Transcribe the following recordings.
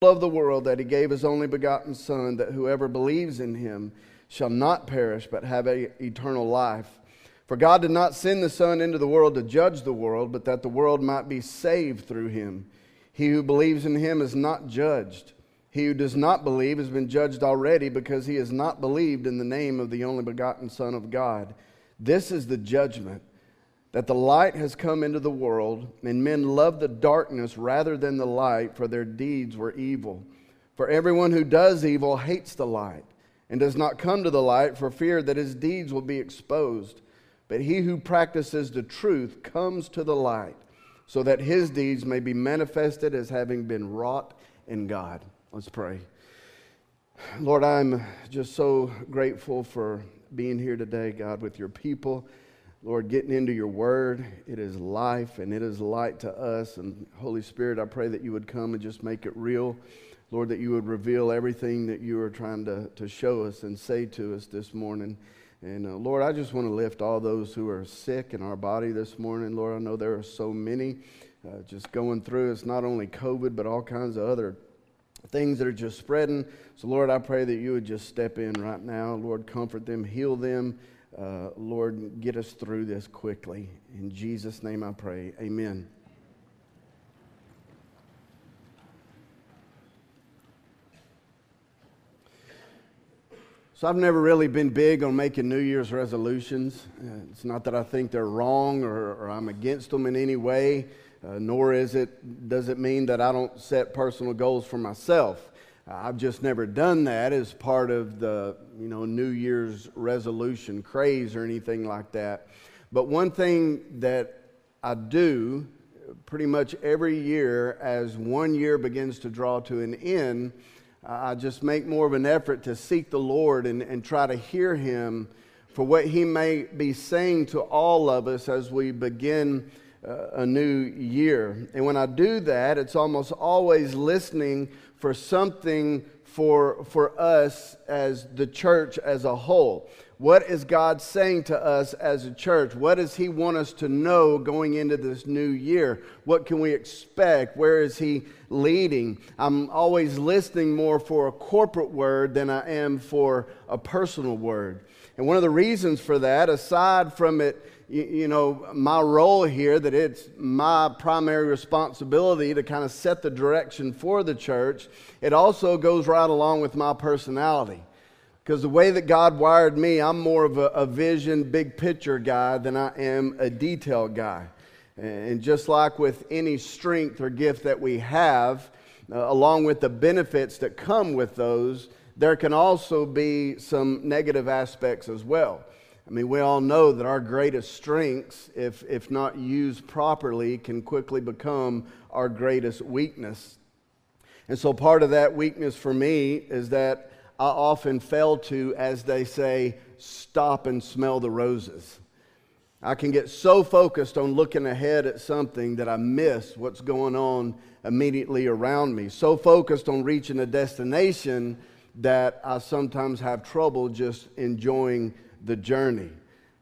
loved the world that he gave his only begotten Son, that whoever believes in him shall not perish, but have a eternal life. For God did not send the Son into the world to judge the world, but that the world might be saved through him. He who believes in him is not judged. He who does not believe has been judged already because he has not believed in the name of the only begotten Son of God. This is the judgment that the light has come into the world, and men love the darkness rather than the light, for their deeds were evil. For everyone who does evil hates the light, and does not come to the light for fear that his deeds will be exposed. But he who practices the truth comes to the light, so that his deeds may be manifested as having been wrought in God. Let's pray. Lord, I'm just so grateful for being here today, God, with your people. Lord, getting into your word, it is life and it is light to us. And Holy Spirit, I pray that you would come and just make it real. Lord, that you would reveal everything that you are trying to, to show us and say to us this morning. And uh, Lord, I just want to lift all those who are sick in our body this morning. Lord, I know there are so many uh, just going through. It's not only COVID, but all kinds of other things that are just spreading. So, Lord, I pray that you would just step in right now. Lord, comfort them, heal them. Uh, Lord, get us through this quickly. In Jesus' name I pray. Amen. So, I've never really been big on making New Year's resolutions. Uh, it's not that I think they're wrong or, or I'm against them in any way, uh, nor is it, does it mean that I don't set personal goals for myself. I've just never done that as part of the you know New Year's resolution craze or anything like that. But one thing that I do pretty much every year as one year begins to draw to an end, I just make more of an effort to seek the Lord and, and try to hear Him for what He may be saying to all of us as we begin uh, a new year. And when I do that, it's almost always listening for something for, for us as the church as a whole. What is God saying to us as a church? What does He want us to know going into this new year? What can we expect? Where is He leading? I'm always listening more for a corporate word than I am for a personal word. And one of the reasons for that, aside from it you, you know, my role here, that it's my primary responsibility to kind of set the direction for the church, it also goes right along with my personality. Because the way that God wired me, I'm more of a, a vision, big picture guy than I am a detail guy. And just like with any strength or gift that we have, uh, along with the benefits that come with those, there can also be some negative aspects as well. I mean, we all know that our greatest strengths, if, if not used properly, can quickly become our greatest weakness. And so, part of that weakness for me is that I often fail to, as they say, stop and smell the roses. I can get so focused on looking ahead at something that I miss what's going on immediately around me. So focused on reaching a destination that I sometimes have trouble just enjoying the journey.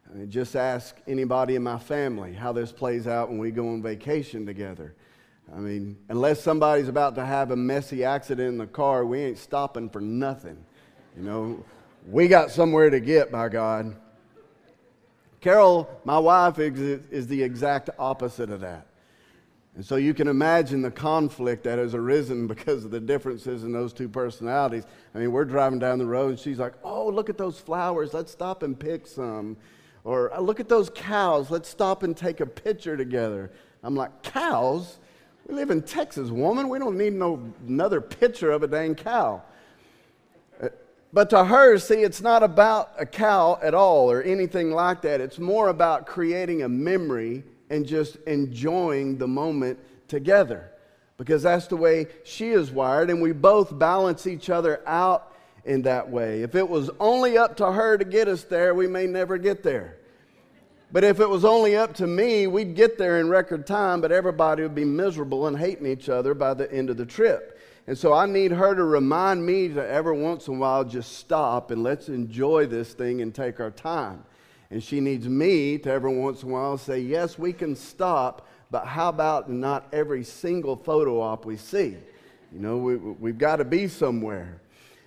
I mean, just ask anybody in my family how this plays out when we go on vacation together. I mean, unless somebody's about to have a messy accident in the car, we ain't stopping for nothing. You know, we got somewhere to get, by God. Carol, my wife, is, is the exact opposite of that. And so you can imagine the conflict that has arisen because of the differences in those two personalities. I mean, we're driving down the road and she's like, oh, look at those flowers. Let's stop and pick some. Or uh, look at those cows. Let's stop and take a picture together. I'm like, cows? We live in Texas, woman. We don't need no another picture of a dang cow. Uh, but to her, see, it's not about a cow at all or anything like that. It's more about creating a memory and just enjoying the moment together because that's the way she is wired, and we both balance each other out in that way. If it was only up to her to get us there, we may never get there. But if it was only up to me, we'd get there in record time, but everybody would be miserable and hating each other by the end of the trip. And so I need her to remind me to every once in a while just stop and let's enjoy this thing and take our time. And she needs me to every once in a while say, Yes, we can stop, but how about not every single photo op we see? You know, we, we've got to be somewhere.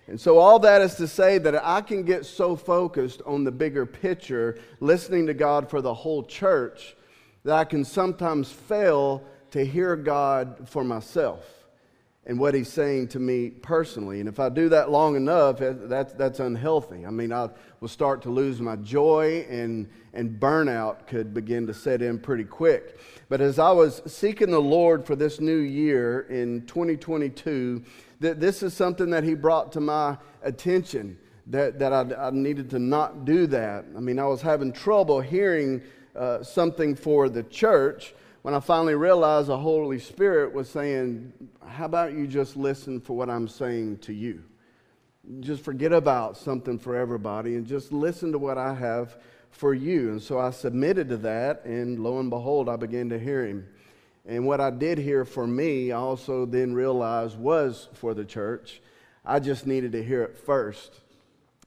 And so, all that is to say that I can get so focused on the bigger picture, listening to God for the whole church, that I can sometimes fail to hear God for myself and what He's saying to me personally. And if I do that long enough, that's, that's unhealthy. I mean, I will start to lose my joy, and, and burnout could begin to set in pretty quick. But as I was seeking the Lord for this new year in 2022, that this is something that he brought to my attention that, that I, I needed to not do that. I mean, I was having trouble hearing uh, something for the church when I finally realized the Holy Spirit was saying, How about you just listen for what I'm saying to you? Just forget about something for everybody and just listen to what I have for you. And so I submitted to that, and lo and behold, I began to hear him. And what I did hear for me, I also then realized was for the church. I just needed to hear it first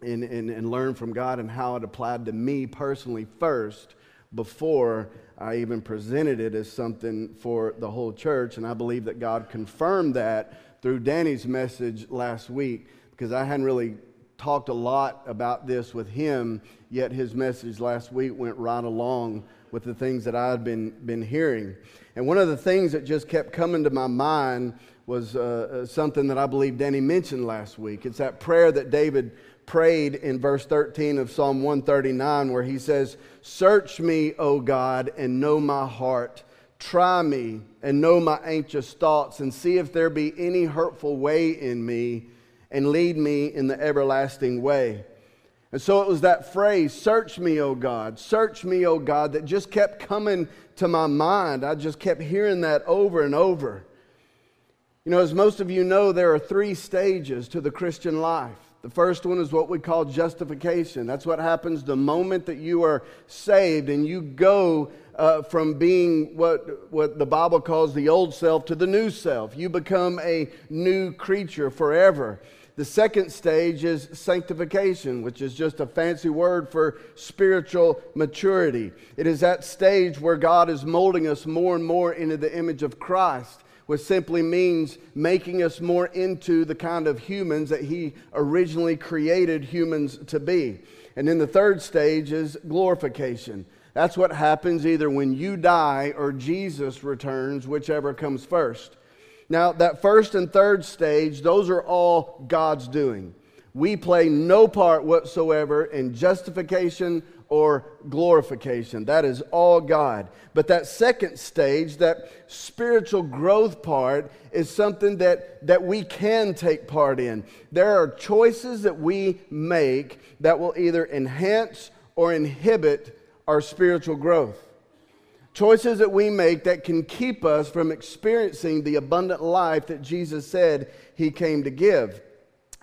and, and, and learn from God and how it applied to me personally first before I even presented it as something for the whole church. And I believe that God confirmed that through Danny's message last week because I hadn't really talked a lot about this with him, yet his message last week went right along with the things that I had been, been hearing. And one of the things that just kept coming to my mind was uh, uh, something that I believe Danny mentioned last week. It's that prayer that David prayed in verse 13 of Psalm 139, where he says, Search me, O God, and know my heart. Try me and know my anxious thoughts, and see if there be any hurtful way in me, and lead me in the everlasting way. And so it was that phrase, Search me, O God, search me, O God, that just kept coming to my mind. I just kept hearing that over and over. You know, as most of you know, there are three stages to the Christian life. The first one is what we call justification. That's what happens the moment that you are saved and you go uh, from being what, what the Bible calls the old self to the new self. You become a new creature forever. The second stage is sanctification, which is just a fancy word for spiritual maturity. It is that stage where God is molding us more and more into the image of Christ, which simply means making us more into the kind of humans that He originally created humans to be. And then the third stage is glorification. That's what happens either when you die or Jesus returns, whichever comes first. Now, that first and third stage, those are all God's doing. We play no part whatsoever in justification or glorification. That is all God. But that second stage, that spiritual growth part, is something that, that we can take part in. There are choices that we make that will either enhance or inhibit our spiritual growth. Choices that we make that can keep us from experiencing the abundant life that Jesus said he came to give.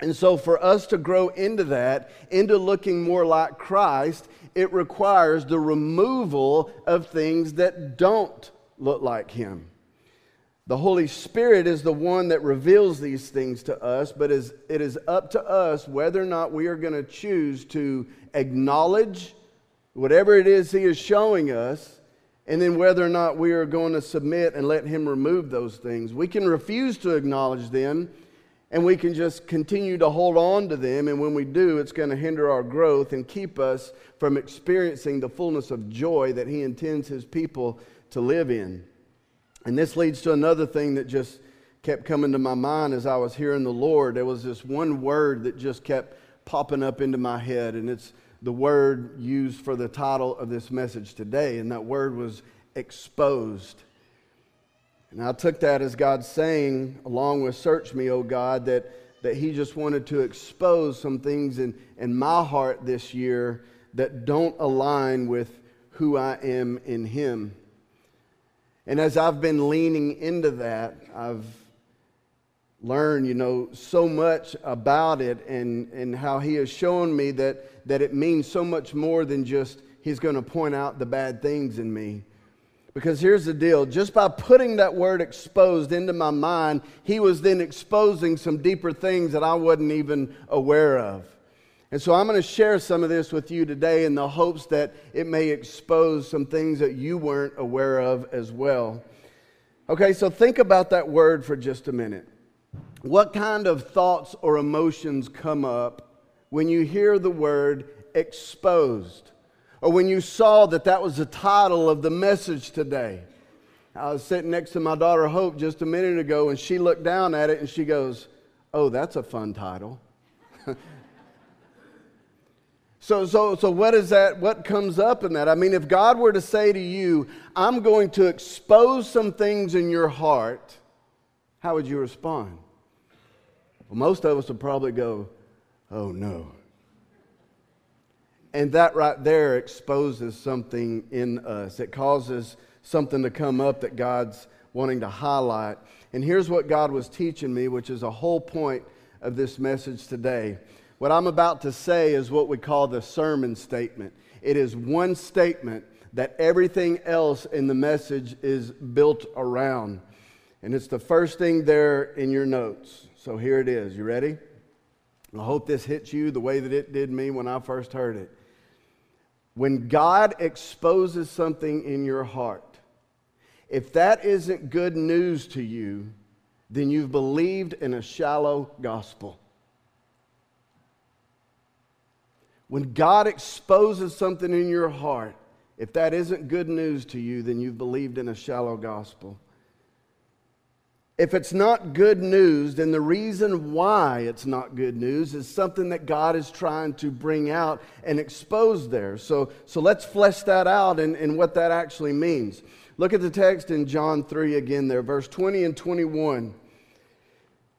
And so, for us to grow into that, into looking more like Christ, it requires the removal of things that don't look like him. The Holy Spirit is the one that reveals these things to us, but it is up to us whether or not we are going to choose to acknowledge whatever it is He is showing us and then whether or not we are going to submit and let Him remove those things. We can refuse to acknowledge them, and we can just continue to hold on to them. And when we do, it's going to hinder our growth and keep us from experiencing the fullness of joy that He intends His people to live in. And this leads to another thing that just kept coming to my mind as I was hearing the Lord. There was this one word that just kept popping up into my head, and it's the word used for the title of this message today, and that word was exposed. And I took that as God saying, along with Search Me, O God, that, that He just wanted to expose some things in, in my heart this year that don't align with who I am in Him. And as I've been leaning into that, I've learned, you know, so much about it and, and how He has shown me that that it means so much more than just he's going to point out the bad things in me. Because here's the deal just by putting that word exposed into my mind, he was then exposing some deeper things that I wasn't even aware of. And so I'm going to share some of this with you today in the hopes that it may expose some things that you weren't aware of as well. Okay, so think about that word for just a minute what kind of thoughts or emotions come up when you hear the word exposed? Or when you saw that that was the title of the message today? I was sitting next to my daughter Hope just a minute ago, and she looked down at it and she goes, Oh, that's a fun title. so, so, so what is that? What comes up in that? I mean, if God were to say to you, I'm going to expose some things in your heart, how would you respond? Well, most of us would probably go, oh no. And that right there exposes something in us. It causes something to come up that God's wanting to highlight. And here's what God was teaching me, which is a whole point of this message today. What I'm about to say is what we call the sermon statement. It is one statement that everything else in the message is built around. And it's the first thing there in your notes. So here it is. You ready? I hope this hits you the way that it did me when I first heard it. When God exposes something in your heart, if that isn't good news to you, then you've believed in a shallow gospel. When God exposes something in your heart, if that isn't good news to you, then you've believed in a shallow gospel. If it's not good news, then the reason why it's not good news is something that God is trying to bring out and expose there. So, so let's flesh that out and, and what that actually means. Look at the text in John 3 again there, verse 20 and 21.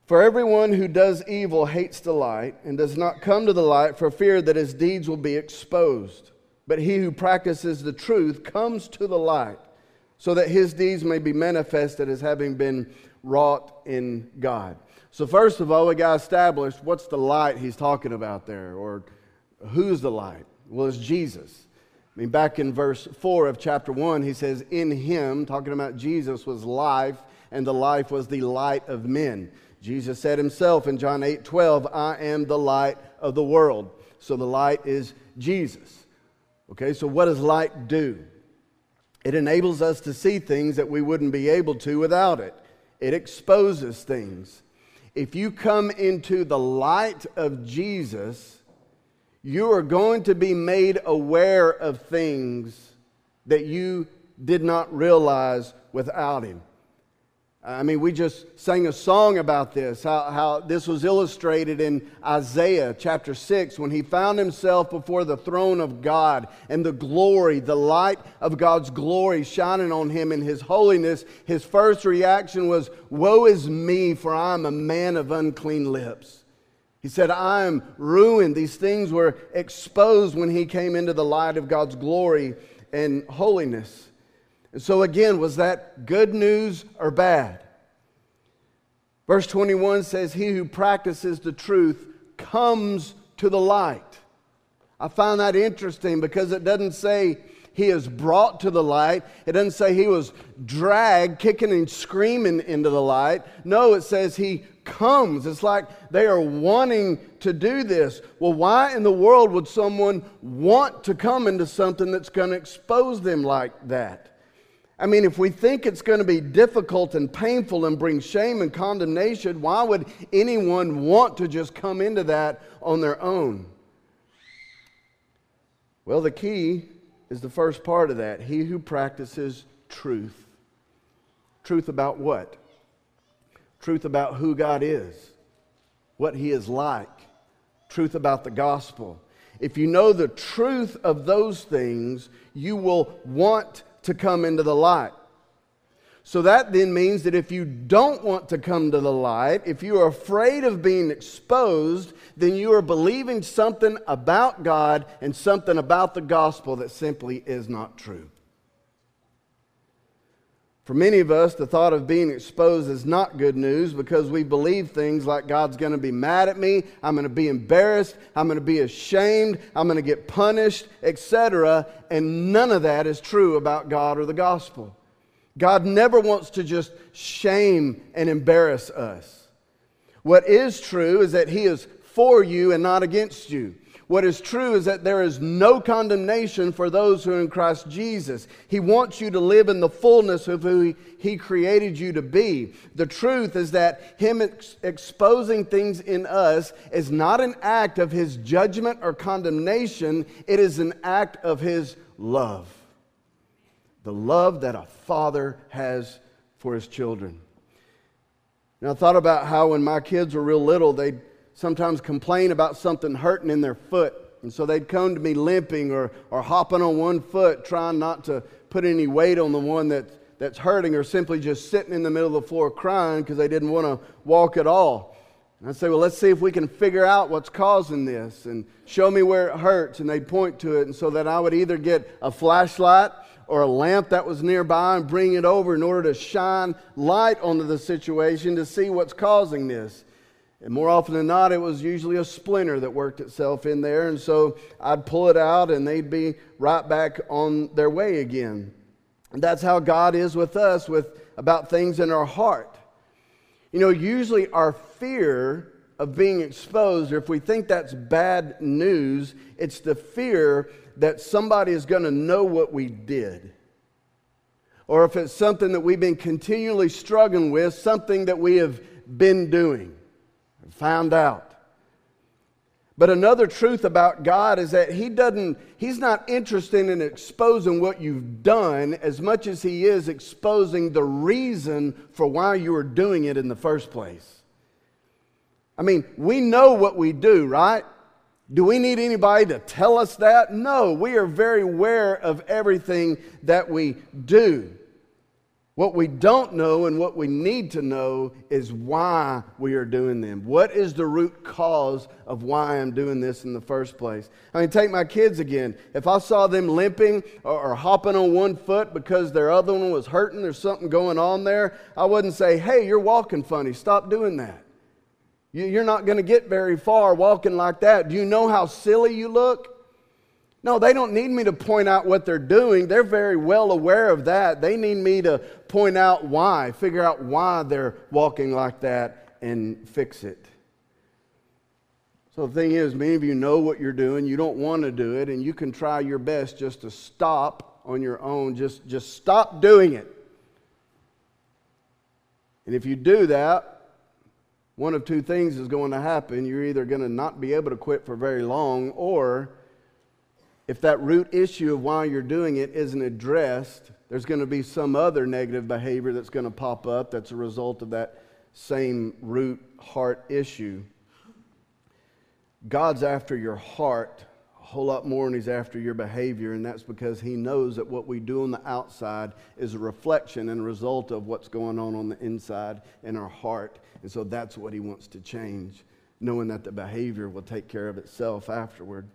For everyone who does evil hates the light and does not come to the light for fear that his deeds will be exposed. But he who practices the truth comes to the light so that his deeds may be manifested as having been wrought in God. So, first of all, we got established what's the light he's talking about there, or who's the light? Well, it's Jesus. I mean, back in verse 4 of chapter 1, he says, In him, talking about Jesus, was life, and the life was the light of men. Jesus said himself in John 8 12, I am the light of the world. So the light is Jesus. Okay, so what does light do? It enables us to see things that we wouldn't be able to without it it exposes things. If you come into the light of Jesus, you are going to be made aware of things that you did not realize without Him. Uh, I mean, we just sang a song about this, how, how this was illustrated in Isaiah chapter 6 when he found himself before the throne of God and the glory, the light of God's glory shining on him in his holiness. His first reaction was, Woe is me, for I am a man of unclean lips. He said, I am ruined. These things were exposed when he came into the light of God's glory and holiness. And so, again, was that good news or bad? Verse 21 says, He who practices the truth comes to the light. I find that interesting because it doesn't say he is brought to the light. It doesn't say he was dragged, kicking and screaming into the light. No, it says he comes. It's like they are wanting to do this. Well, why in the world would someone want to come into something that's going to expose them like that? I mean, if we think it's going to be difficult and painful and bring shame and condemnation, why would anyone want to just come into that on their own? Well, the key is the first part of that. He who practices truth. Truth about what? Truth about who God is, what He is like, truth about the gospel. If you know the truth of those things, you will want to come into the light. So that then means that if you don't want to come to the light, if you are afraid of being exposed, then you are believing something about God and something about the gospel that simply is not true. For many of us, the thought of being exposed is not good news because we believe things like God's going to be mad at me, I'm going to be embarrassed, I'm going to be ashamed, I'm going to get punished, etc. And none of that is true about God or the gospel. God never wants to just shame and embarrass us. What is true is that He is for you and not against you. What is true is that there is no condemnation for those who are in Christ Jesus. He wants you to live in the fullness of who He, created you to be. The truth is that Him ex- exposing things in us is not an act of His judgment or condemnation, it is an act of His love. The love that a father has for his children. Now, I thought about how when my kids were real little, they'd sometimes complain about something hurting in their foot. And so they'd come to me limping or, or hopping on one foot, trying not to put any weight on the one that, that's hurting, or simply just sitting in the middle of the floor crying because they didn't want to walk at all. And I'd say, Well, let's see if we can figure out what's causing this and show me where it hurts. And they'd point to it. And so that I would either get a flashlight or a lamp that was nearby and bring it over in order to shine light onto the situation to see what's causing this. And more often than not, it was usually a splinter that worked itself in there. And so I'd pull it out and they'd be right back on their way again. And that's how God is with us with about things in our heart. You know, usually our fear of being exposed, or if we think that's bad news, it's the fear that somebody is going to know what we did. Or if it's something that we've been continually struggling with, something that we have been doing found out. But another truth about God is that he doesn't he's not interested in exposing what you've done as much as he is exposing the reason for why you are doing it in the first place. I mean, we know what we do, right? Do we need anybody to tell us that? No, we are very aware of everything that we do. What we don't know and what we need to know is why we are doing them. What is the root cause of why I'm doing this in the first place? I mean, take my kids again. If I saw them limping or, or hopping on one foot because their other one was hurting, there's something going on there, I wouldn't say, hey, you're walking funny. Stop doing that. You're not going to get very far walking like that. Do you know how silly you look? No, they don't need me to point out what they're doing. They're very well aware of that. They need me to point out why, figure out why they're walking like that and fix it. So the thing is, many of you know what you're doing. You don't want to do it, and you can try your best just to stop on your own. Just, just stop doing it. And if you do that, one of two things is going to happen. You're either going to not be able to quit for very long, or if that root issue of why you're doing it isn't addressed, there's going to be some other negative behavior that's going to pop up that's a result of that same root heart issue. God's after your heart a whole lot more than he's after your behavior, and that's because he knows that what we do on the outside is a reflection and a result of what's going on on the inside in our heart. And so that's what he wants to change, knowing that the behavior will take care of itself afterward.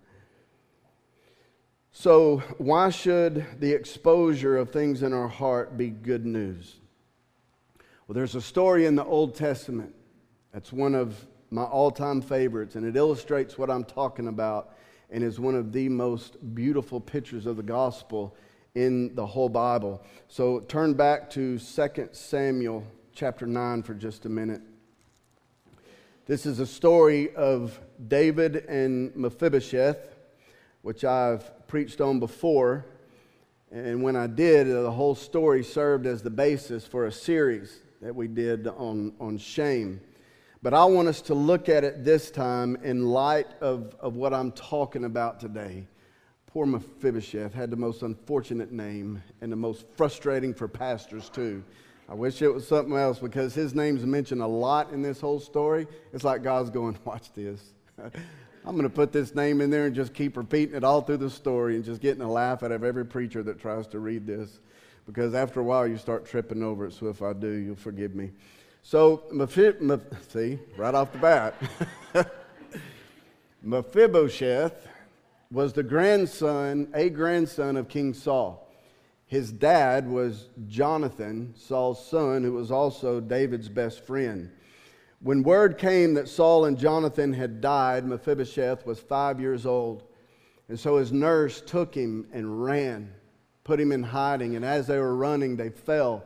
So, why should the exposure of things in our heart be good news? Well, there's a story in the Old Testament that's one of my all time favorites, and it illustrates what I'm talking about and is one of the most beautiful pictures of the gospel in the whole Bible. So, turn back to 2 Samuel chapter 9 for just a minute. This is a story of David and Mephibosheth, which I've preached on before. And when I did, the whole story served as the basis for a series that we did on, on shame. But I want us to look at it this time in light of, of what I'm talking about today. Poor Mephibosheth had the most unfortunate name and the most frustrating for pastors, too. I wish it was something else because his name's mentioned a lot in this whole story. It's like God's going, watch this. I'm going to put this name in there and just keep repeating it all through the story and just getting a laugh out of every preacher that tries to read this. Because after a while, you start tripping over it. So if I do, you'll forgive me. So, see, right off the bat, Mephibosheth was the grandson, a grandson of King Saul. His dad was Jonathan, Saul's son, who was also David's best friend. When word came that Saul and Jonathan had died, Mephibosheth was five years old. And so his nurse took him and ran, put him in hiding. And as they were running, they fell.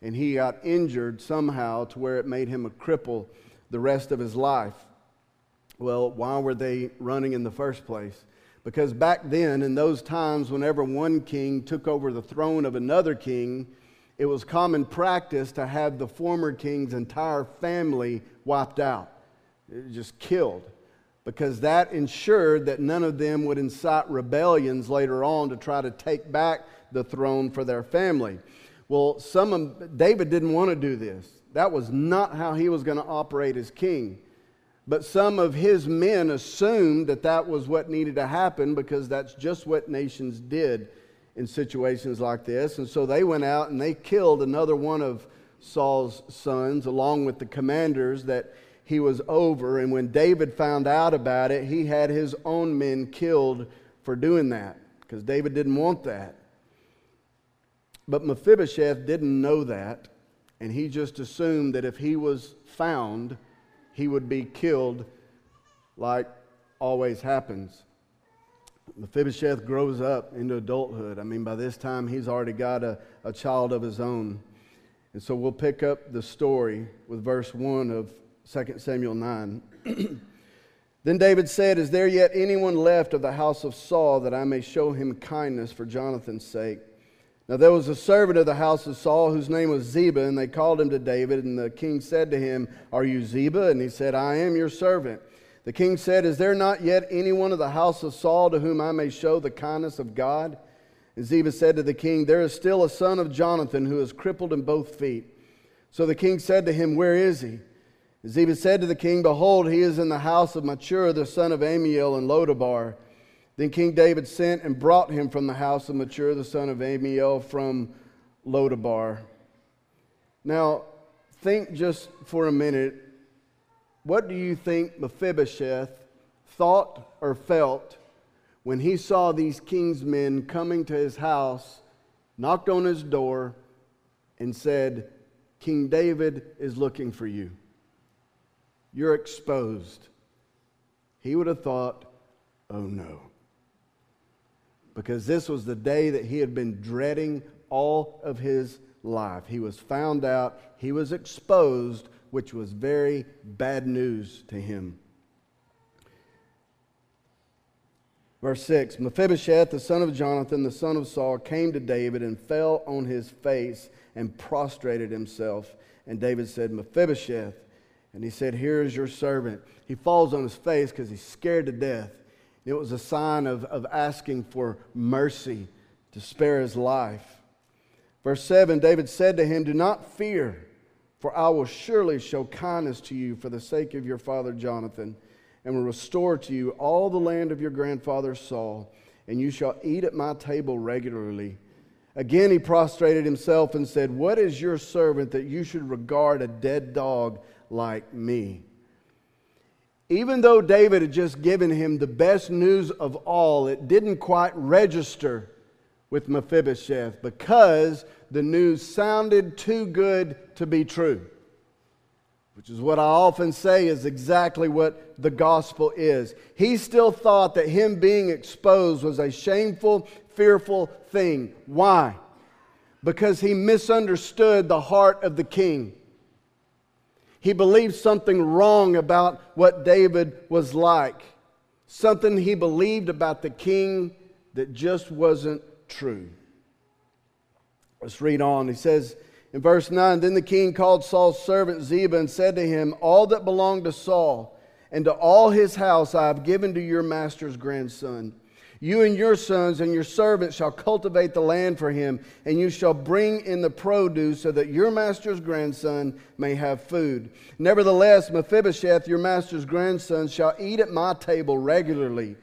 And he got injured somehow to where it made him a cripple the rest of his life. Well, why were they running in the first place? Because back then, in those times, whenever one king took over the throne of another king, it was common practice to have the former king's entire family wiped out, just killed, because that ensured that none of them would incite rebellions later on to try to take back the throne for their family. Well, some of, David didn't want to do this. That was not how he was going to operate as king. But some of his men assumed that that was what needed to happen because that's just what nations did in situations like this. And so they went out and they killed another one of Saul's sons along with the commanders that he was over. And when David found out about it, he had his own men killed for doing that because David didn't want that. But Mephibosheth didn't know that, and he just assumed that if he was found, he would be killed like always happens. Mephibosheth grows up into adulthood. I mean, by this time, he's already got a, a child of his own. And so we'll pick up the story with verse 1 of 2 Samuel 9. then David said, Is there yet anyone left of the house of Saul that I may show him kindness for Jonathan's sake? Now there was a servant of the house of Saul whose name was Ziba, and they called him to David. And the king said to him, Are you Ziba? And he said, I am your servant. The king said, Is there not yet anyone of the house of Saul to whom I may show the kindness of God? And Ziba said to the king, There is still a son of Jonathan who is crippled in both feet. So the king said to him, Where is he? And Ziba said to the king, Behold, he is in the house of Machir, the son of Ammiel in Lodabar. Then King David sent and brought him from the house of Machir, the son of Ammiel, from Lodabar. Now, think just for a minute. What do you think Mephibosheth thought or felt when he saw these king's men coming to his house, knocked on his door, and said, King David is looking for you? You're exposed. He would have thought, oh no because this was the day that he had been dreading all of his life. He was found out, he was exposed, which was very bad news to him. Verse 6 Mephibosheth, the son of Jonathan, the son of Saul, came to David and fell on his face and prostrated himself. And David said, Mephibosheth. And he said, Here is your servant. He falls on his face because he's scared to death. It was a sign of, of asking for mercy to spare his life. Verse 7 David said to him, Do not fear, for I will surely show kindness to you for the sake of your father Jonathan, and will restore to you all the land of your grandfather Saul, and you shall eat at my table regularly. Again he prostrated himself and said, What is your servant that you should regard a dead dog like me? Even though David had just given him the best news of all, it didn't quite register with Mephibosheth because the news sounded too good to be true. Which is what I often say is exactly what the gospel is. He still thought that him being exposed was a shameful, fearful thing. Why? Because he misunderstood the heart of the king. He believed something wrong about what David was like, something he believed about the king that just wasn't true. Let's read on. He says in verse 9 Then the king called Saul's servant Ziba and said to him, All that belonged to Saul and to all his house I have given to your master's grandson. You and your sons and your servants shall cultivate the land for him, and you shall bring in the produce so that your master's grandson may have food. Nevertheless, Mephibosheth, your master's grandson, shall eat at my table regularly.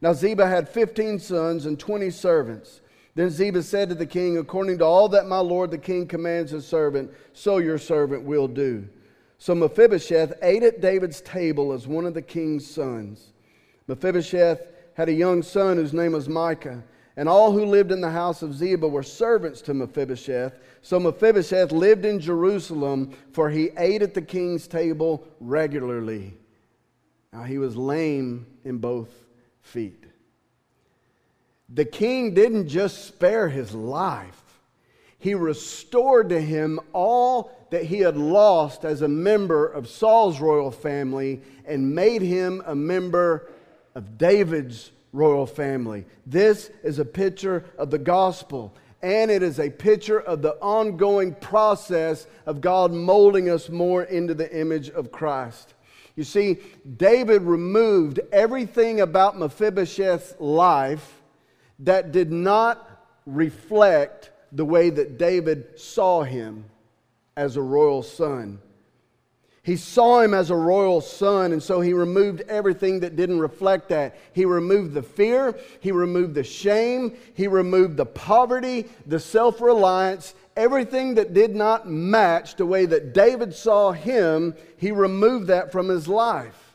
Now Ziba had fifteen sons and twenty servants. Then Ziba said to the king, According to all that my lord the king commands his servant, so your servant will do. So Mephibosheth ate at David's table as one of the king's sons. Mephibosheth had a young son whose name was Micah. And all who lived in the house of Ziba were servants to Mephibosheth. So Mephibosheth lived in Jerusalem, for he ate at the king's table regularly. Now he was lame in both feet. The king didn't just spare his life, he restored to him all that he had lost as a member of Saul's royal family and made him a member of David's royal family. This is a picture of the gospel, and it is a picture of the ongoing process of God molding us more into the image of Christ. You see, David removed everything about Mephibosheth's life that did not reflect the way that David saw him as a royal son. He saw him as a royal son, and so he removed everything that didn't reflect that. He removed the fear, he removed the shame, he removed the poverty, the self reliance, everything that did not match the way that David saw him, he removed that from his life.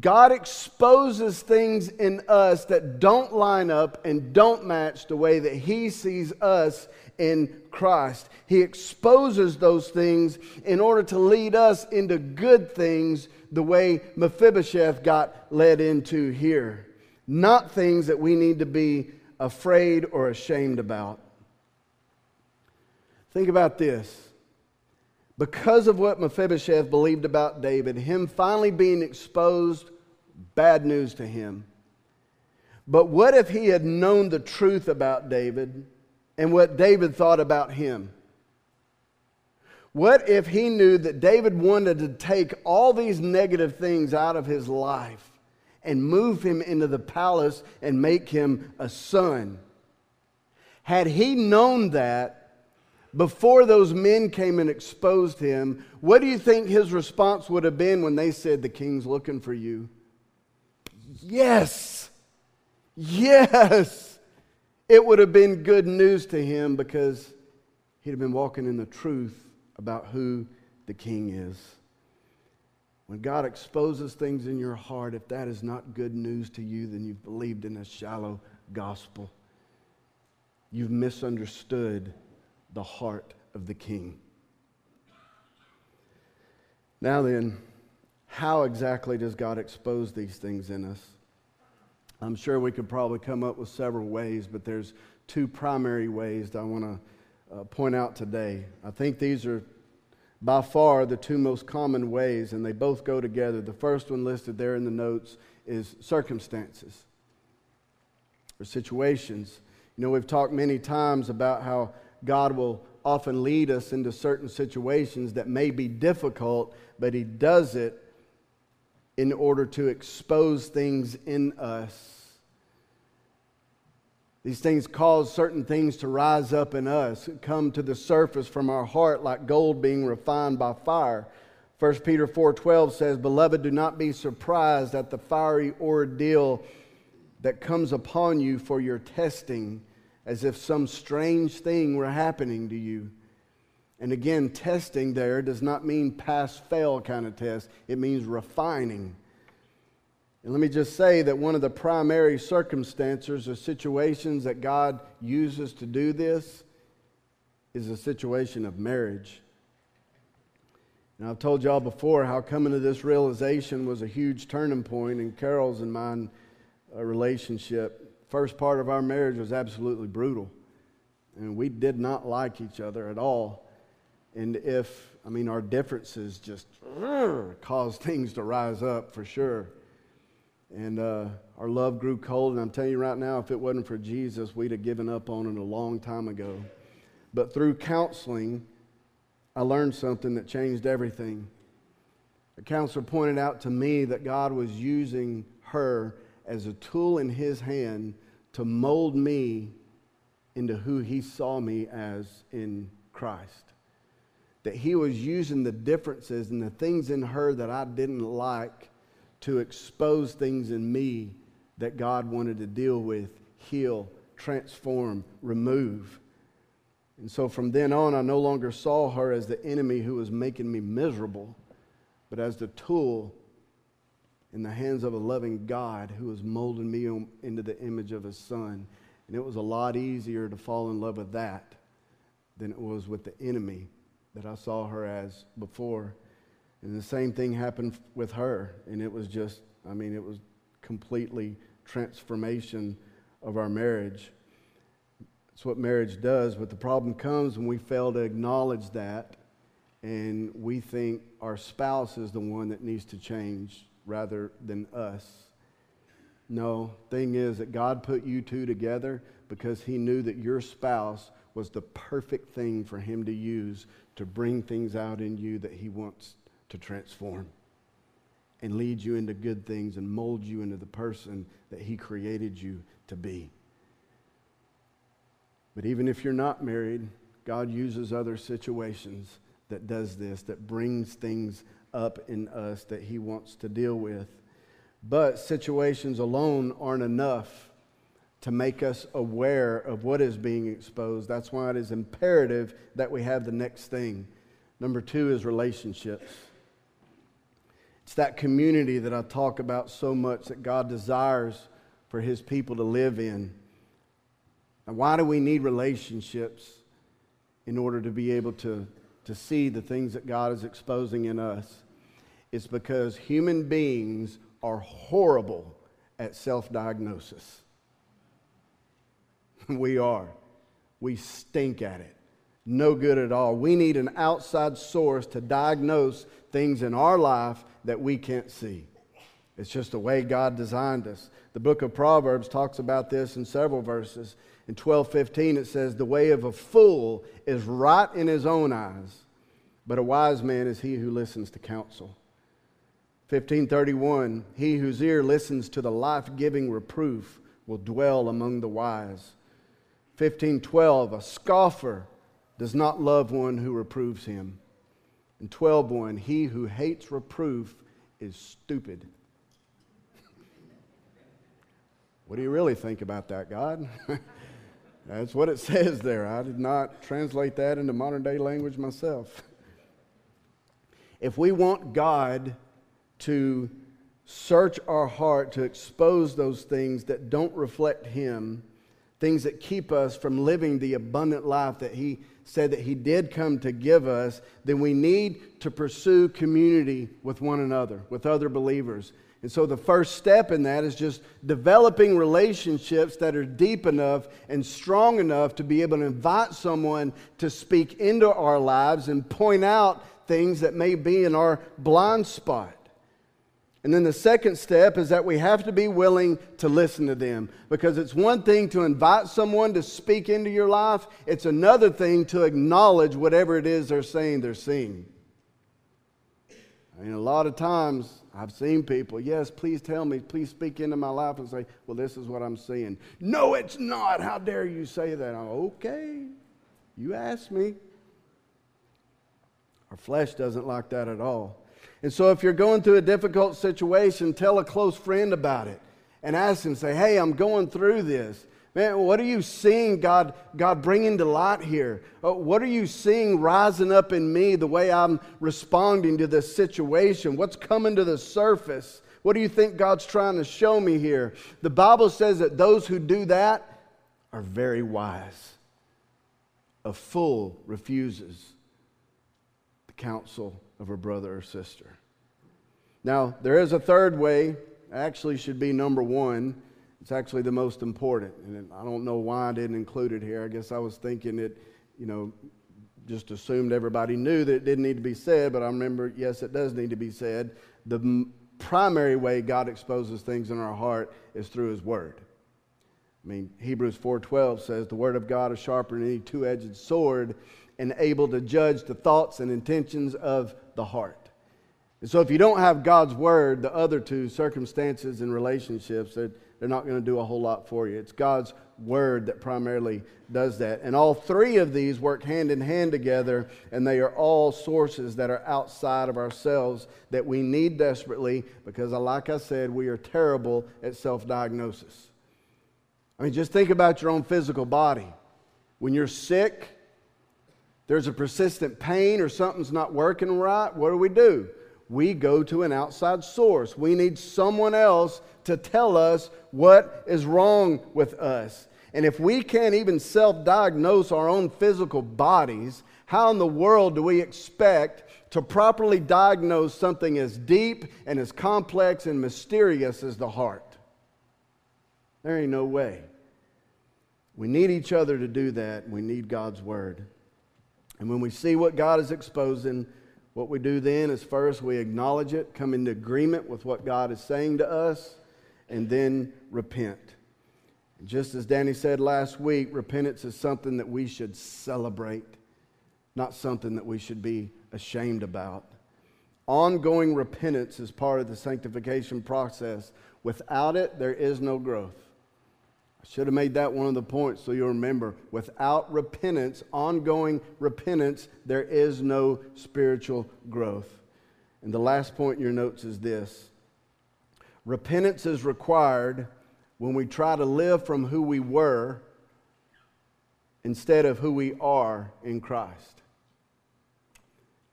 God exposes things in us that don't line up and don't match the way that He sees us in Christ. He exposes those things in order to lead us into good things the way Mephibosheth got led into here, not things that we need to be afraid or ashamed about. Think about this. Because of what Mephibosheth believed about David, him finally being exposed, bad news to him. But what if he had known the truth about David and what David thought about him? What if he knew that David wanted to take all these negative things out of his life and move him into the palace and make him a son? Had he known that, before those men came and exposed him, what do you think his response would have been when they said, The king's looking for you? Yes, yes. It would have been good news to him because he'd have been walking in the truth about who the king is. When God exposes things in your heart, if that is not good news to you, then you've believed in a shallow gospel. You've misunderstood the heart of the king. Now, then, how exactly does God expose these things in us? I'm sure we could probably come up with several ways, but there's two primary ways that I want to uh, point out today. I think these are by far the two most common ways, and they both go together. The first one listed there in the notes is circumstances or situations. You know, we've talked many times about how God will often lead us into certain situations that may be difficult, but He does it in order to expose things in us. These things cause certain things to rise up in us, come to the surface from our heart like gold being refined by fire. 1 Peter 4:12 says, "Beloved, do not be surprised at the fiery ordeal that comes upon you for your testing." As if some strange thing were happening to you. And again, testing there does not mean pass fail kind of test, it means refining. And let me just say that one of the primary circumstances or situations that God uses to do this is a situation of marriage. Now, I've told y'all before how coming to this realization was a huge turning point in Carol's and mine uh, relationship first part of our marriage was absolutely brutal. And we did not like each other at all. And if, I mean, our differences just caused things to rise up for sure. And uh, our love grew cold. And I'm telling you right now, if it wasn't for Jesus, we'd have given up on it a long time ago. But through counseling, I learned something that changed everything. A counselor pointed out to me that God was using her as a tool in his hand to mold me into who he saw me as in Christ. That he was using the differences and the things in her that I didn't like to expose things in me that God wanted to deal with, heal, transform, remove. And so from then on, I no longer saw her as the enemy who was making me miserable, but as the tool in the hands of a loving God who was molding me into the image of his son. And it was a lot easier to fall in love with that than it was with the enemy that I saw her as before. And the same thing happened with her. And it was just, I mean, it was completely transformation of our marriage. That's what marriage does. But the problem comes when we fail to acknowledge that and we think our spouse is the one that needs to change rather than us. No, thing is that God put you two together because he knew that your spouse was the perfect thing for him to use to bring things out in you that he wants to transform and lead you into good things and mold you into the person that he created you to be. But even if you're not married, God uses other situations that does this, that brings things up in us that he wants to deal with. But situations alone aren't enough to make us aware of what is being exposed. That's why it is imperative that we have the next thing. Number two is relationships. It's that community that I talk about so much that God desires for his people to live in. And why do we need relationships in order to be able to, to see the things that God is exposing in us? It's because human beings are horrible at self diagnosis. we are. We stink at it. No good at all. We need an outside source to diagnose things in our life that we can't see. It's just the way God designed us. The book of Proverbs talks about this in several verses. In 12:15 it says the way of a fool is right in his own eyes, but a wise man is he who listens to counsel. 1531 He whose ear listens to the life-giving reproof will dwell among the wise. 1512 A scoffer does not love one who reproves him. And 12:1 He who hates reproof is stupid. what do you really think about that, God? That's what it says there. I did not translate that into modern day language myself. If we want God to search our heart to expose those things that don't reflect Him, things that keep us from living the abundant life that He said that He did come to give us, then we need to pursue community with one another, with other believers. And so the first step in that is just developing relationships that are deep enough and strong enough to be able to invite someone to speak into our lives and point out things that may be in our blind spot. And then the second step is that we have to be willing to listen to them because it's one thing to invite someone to speak into your life, it's another thing to acknowledge whatever it is they're saying they're seeing. I mean, a lot of times I've seen people, yes, please tell me, please speak into my life and say, well, this is what I'm seeing. No, it's not. How dare you say that? I'm okay. You asked me. Our flesh doesn't like that at all. And so, if you're going through a difficult situation, tell a close friend about it and ask him, say, Hey, I'm going through this. Man, what are you seeing God, God bringing to light here? Uh, what are you seeing rising up in me the way I'm responding to this situation? What's coming to the surface? What do you think God's trying to show me here? The Bible says that those who do that are very wise. A fool refuses the counsel of a brother or sister. Now, there is a third way, actually, should be number one. It's actually the most important. And I don't know why I didn't include it here. I guess I was thinking it, you know, just assumed everybody knew that it didn't need to be said, but I remember, yes, it does need to be said. The m- primary way God exposes things in our heart is through His Word. I mean, Hebrews 4:12 says, "The Word of God is sharper than any two-edged sword, and able to judge the thoughts and intentions of the heart. And so, if you don't have God's word, the other two, circumstances and relationships, they're, they're not going to do a whole lot for you. It's God's word that primarily does that. And all three of these work hand in hand together, and they are all sources that are outside of ourselves that we need desperately because, uh, like I said, we are terrible at self diagnosis. I mean, just think about your own physical body. When you're sick, there's a persistent pain or something's not working right, what do we do? We go to an outside source. We need someone else to tell us what is wrong with us. And if we can't even self diagnose our own physical bodies, how in the world do we expect to properly diagnose something as deep and as complex and mysterious as the heart? There ain't no way. We need each other to do that. We need God's Word. And when we see what God is exposing, what we do then is first we acknowledge it, come into agreement with what God is saying to us, and then repent. Just as Danny said last week, repentance is something that we should celebrate, not something that we should be ashamed about. Ongoing repentance is part of the sanctification process. Without it, there is no growth. Should have made that one of the points so you'll remember. Without repentance, ongoing repentance, there is no spiritual growth. And the last point in your notes is this repentance is required when we try to live from who we were instead of who we are in Christ.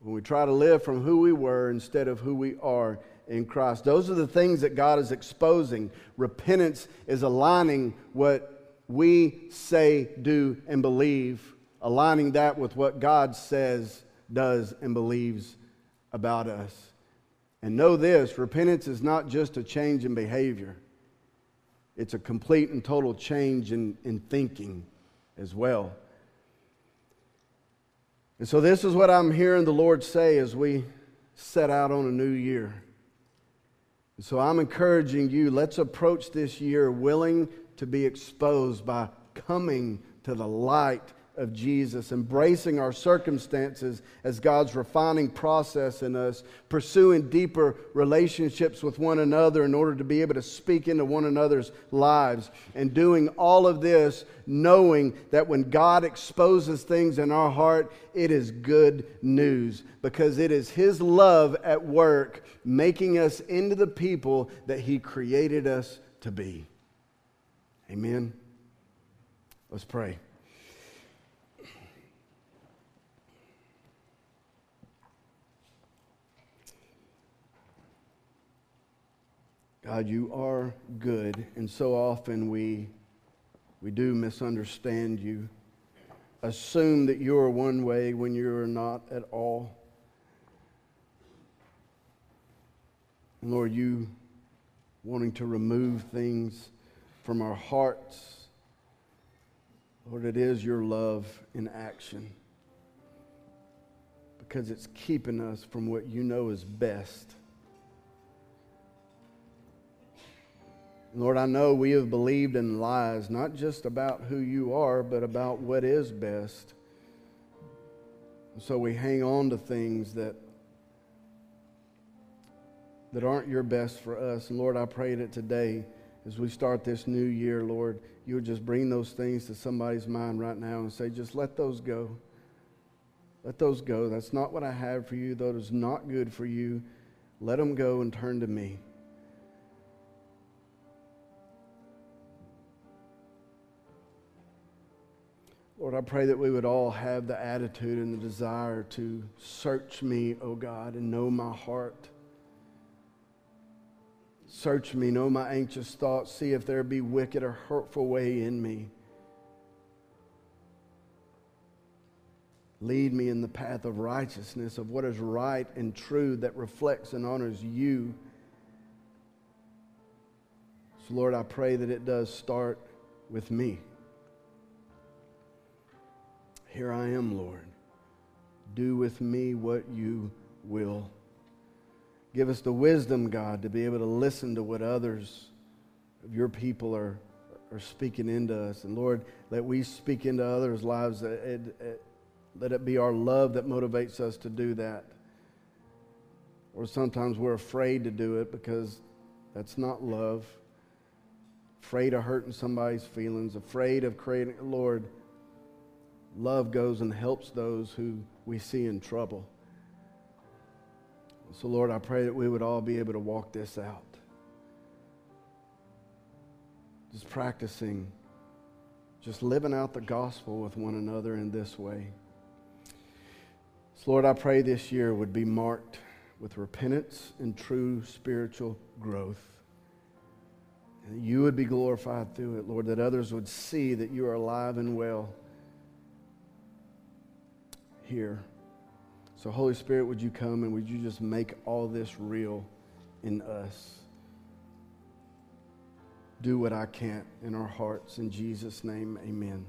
When we try to live from who we were instead of who we are in Christ. Those are the things that God is exposing. Repentance is aligning what we say, do, and believe, aligning that with what God says, does, and believes about us. And know this repentance is not just a change in behavior, it's a complete and total change in, in thinking as well. And so, this is what I'm hearing the Lord say as we set out on a new year. So, I'm encouraging you let's approach this year willing to be exposed by coming to the light of Jesus, embracing our circumstances as God's refining process in us, pursuing deeper relationships with one another in order to be able to speak into one another's lives, and doing all of this knowing that when God exposes things in our heart, it is good news because it is His love at work making us into the people that He created us to be. Amen. Let's pray. God, you are good, and so often we, we do misunderstand you, assume that you are one way when you are not at all. Lord, you wanting to remove things from our hearts. Lord, it is your love in action because it's keeping us from what you know is best. Lord, I know we have believed in lies, not just about who you are, but about what is best. So we hang on to things that, that aren't your best for us. And Lord, I pray that today, as we start this new year, Lord, you would just bring those things to somebody's mind right now and say, just let those go. Let those go. That's not what I have for you. That is not good for you. Let them go and turn to me. Lord, I pray that we would all have the attitude and the desire to search me, O oh God, and know my heart. Search me, know my anxious thoughts, see if there be wicked or hurtful way in me. Lead me in the path of righteousness, of what is right and true that reflects and honors you. So, Lord, I pray that it does start with me. Here I am, Lord. Do with me what you will. Give us the wisdom, God, to be able to listen to what others of your people are, are speaking into us. And Lord, let we speak into others' lives. It, it, let it be our love that motivates us to do that. Or sometimes we're afraid to do it because that's not love. Afraid of hurting somebody's feelings, afraid of creating, Lord love goes and helps those who we see in trouble. So, Lord, I pray that we would all be able to walk this out. Just practicing, just living out the gospel with one another in this way. So, Lord, I pray this year would be marked with repentance and true spiritual growth. And you would be glorified through it, Lord, that others would see that you are alive and well here. So, Holy Spirit, would you come and would you just make all this real in us? Do what I can't in our hearts. In Jesus' name, amen.